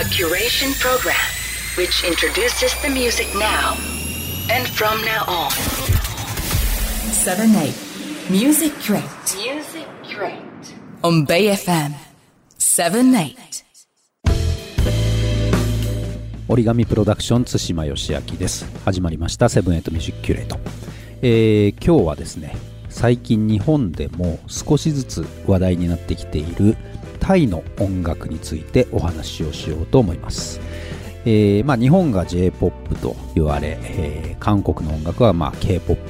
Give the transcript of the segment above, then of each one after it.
A curation program which introduces the music now and from now on. 7 8 Music Crate Music Crate. on Bay FM 7 8折り紙プロダクション対馬義明です始まりました seven eight musi-curate、えー今日はですね最近日本でも少しずつ話題になってきているタイの音楽についてお話をしようと思います、えーまあ、日本が J-POP と言われ、えー韓国の音楽はまあ K-POP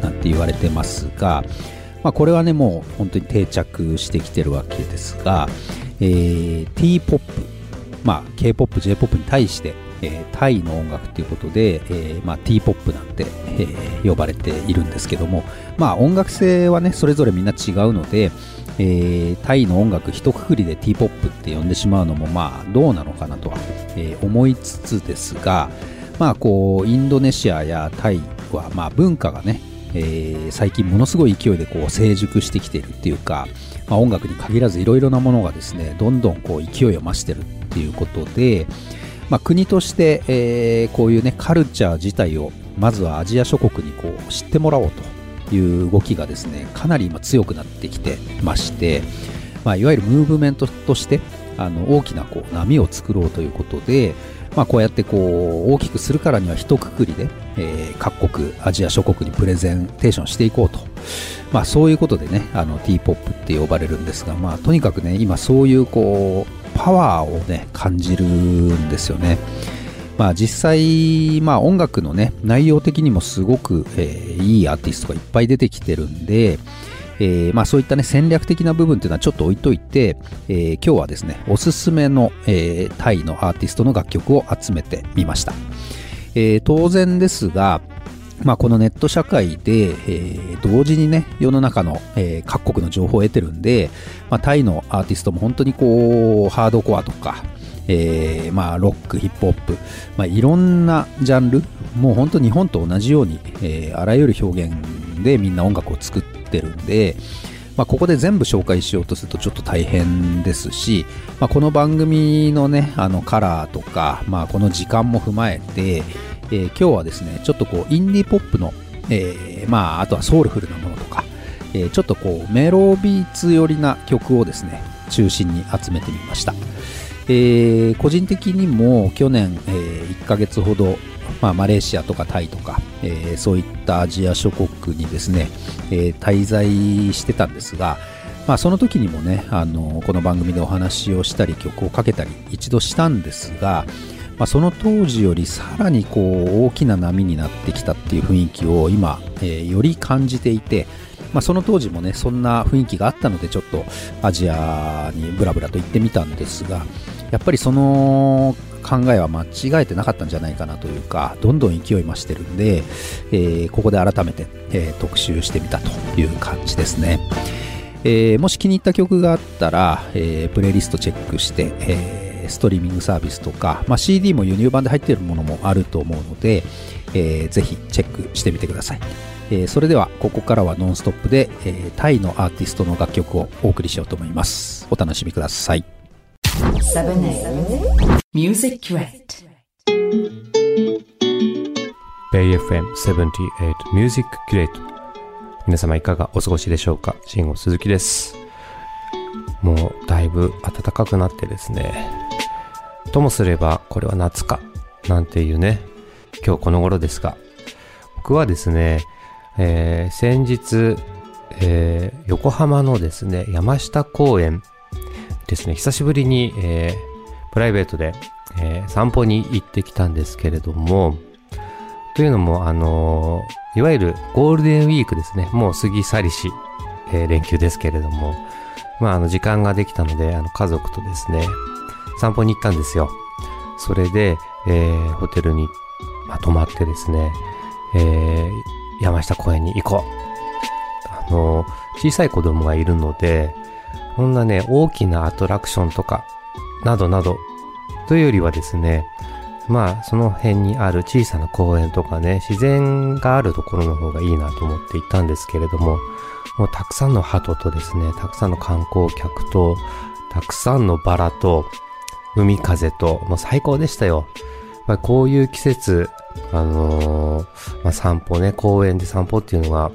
なんて言われてますが、まあ、これはねもう本当に定着してきてるわけですが、えー T-POP まあ、K-POP、J-POP に対して、えータイの音楽ということで、えーまあ、T-POP なんて、えー呼ばれているんですけども、まあ、音楽性はね、それぞれみんな違うので、えータイの音楽一括りで T-POP って呼んでしまうのも、まあ、どうなのかなとは、えー思いつつですが、まあ、こう、インドネシアやタイは、まあ、文化がね、えー最近ものすごい勢いでこう成熟してきているっていうか、まあ、音楽に限らずいろいろなものがですねどんどんこう勢いを増してるっていうことで、まあ、国として、えーこういうねカルチャー自体をまずはアジア諸国にこう知ってもらおうという動きがですねかなり今強くなってきてまして、まあ、いわゆるムーブメントとしてあの大きなこう波を作ろうということで、まあ、こうやってこう大きくするからには一括りで、えー各国アジア諸国にプレゼンテーションしていこうと、まあ、そういうことでねあの T-POP って呼ばれるんですが、まあ、とにかくね今そういうこうパワーをね感じるんですよね。まあ、実際、まあ、音楽のね内容的にもすごく、えーいいアーティストがいっぱい出てきてるんで、えーまあ、そういったね戦略的な部分っていうのはちょっと置いといて、えー今日はですねおすすめの、えータイのアーティストの楽曲を集めてみました、え当然ですがまあ、このネット社会で、えー同時にね世の中の、えー各国の情報を得てるんで、まあ、タイのアーティストも本当にこうハードコアとか、えーまあ、ロックヒップホップ、まあ、いろんなジャンルもう本当日本と同じように、えーあらゆる表現でみんな音楽を作ってるんで、まあ、ここで全部紹介しようとするとちょっと大変ですし、まあ、この番組のねあのカラーとか、まあ、この時間も踏まえて、えー今日はですねちょっとこうインディーポップの、えーまあ、あとはソウルフルなものとか、えーちょっとこうメロービーツ寄りな曲をですね中心に集めてみました、えー個人的にも去年、え1ヶ月ほど、まあ、マレーシアとかタイとか、えーそういったアジア諸国にですね、え滞在してたんですが、まあ、その時にもねあのこの番組でお話をしたり曲をかけたり一度したんですが、まあ、その当時よりさらにこう大きな波になってきたっていう雰囲気を今、えーより感じていて、まあ、その当時もねそんな雰囲気があったのでちょっとアジアにブラブラと行ってみたんですがやっぱりその考えは間違えてなかったんじゃないかなというかどんどん勢い増してるんで、えーここで改めて、えー特集してみたという感じですね。えーもし気に入った曲があったら、えプレイリストチェックして、えーストリーミングサービスとか、まあ、CD も輸入版で入っているものもあると思うので、えーぜひチェックしてみてください、えーそれではここからはノンストップで、えータイのアーティストの楽曲をお送りしようと思います。お楽しみください。7 8 Music Crate BayFM78 Music Crate 皆様いかがお過ごしでしょうか？慎吾鈴木です。もうだいぶ暖かくなってですねともすればこれは夏かなんていうね今日この頃ですが僕はですね、えー先日、えー横浜のですね山下公園ですね久しぶりに、えープライベートで、え散歩に行ってきたんですけれどもというのも、あのいわゆるゴールデンウィークですね。もう過ぎ去りし、え連休ですけれども、まあ、あの、時間ができたので、あの、家族とですね、散歩に行ったんですよ。それで、えーホテルに、まあ、泊まってですね、えー山下公園に行こう。あの小さい子供がいるので、こんなね、大きなアトラクションとか、などなど、というよりはですね、まあ、その辺にある小さな公園とかね、自然があるところの方がいいなと思って行ったんですけれども、もうたくさんの鳩とですね、たくさんの観光客と、たくさんのバラと、海風と、もう最高でしたよ。まあ、こういう季節、あのーまあ、散歩ね、公園で散歩っていうのが、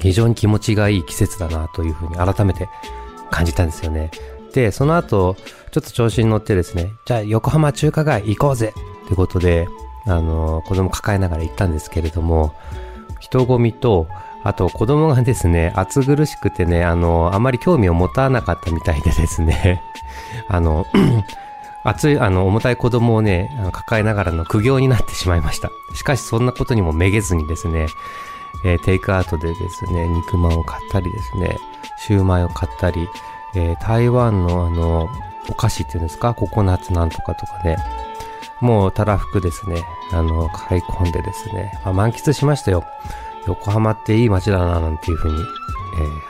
非常に気持ちがいい季節だなというふうに改めて感じたんですよね。で、その後、ちょっと調子に乗ってですね、じゃあ横浜中華街行こうぜってことで、あのー子供抱えながら行ったんですけれども、人混みと、あと子供がですね、暑苦しくてね、あの、あまり興味を持たなかったみたいでですね、あの、熱い、あの、重たい子供をね、抱えながらの苦行になってしまいました。しかしそんなことにもめげずにですね、えーテイクアウトでですね、肉まんを買ったりですね、シューマイを買ったり、えー台湾のあの、お菓子っていうんですか、ココナッツなんとかとかね、もうたらふくですね、あの、買い込んでですね、まあ、満喫しましたよ。横浜っていい街だな、なんていうふうに、え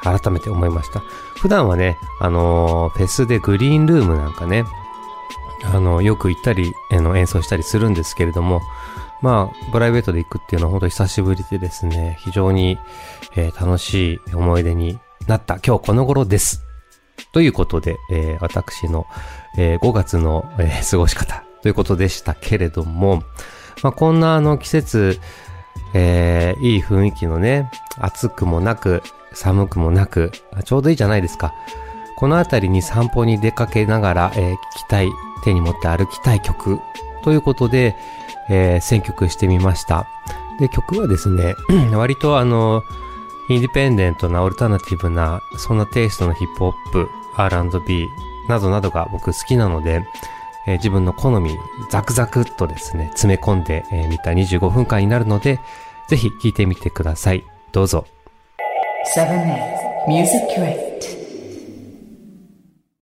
ー改めて思いました。普段はね、あのーフェスでグリーンルームなんかね、あの、よく行ったり、あの、演奏したりするんですけれども、まあ、プライベートで行くっていうのは本当久しぶりでですね、非常に、えー楽しい思い出になった今日この頃です。ということで、えー私の、えー5月の、え過ごし方ということでしたけれども、まあ、こんなあの季節、えーいい雰囲気のね、暑くもなく、寒くもなく、ちょうどいいじゃないですか。この辺りに散歩に出かけながら、えー聞きたい、手に持って歩きたい曲ということで、えー選曲してみました。で、曲はですね、割とあの、インディペンデントなオルタナティブな、そんなテイストのヒップホップ、R&B などなどが僕好きなので、えー自分の好み、ザクザクっとですね、詰め込んでみ、えー見た25分間になるので、ぜひ聴いてみてください。どうぞ。7 Music Crate.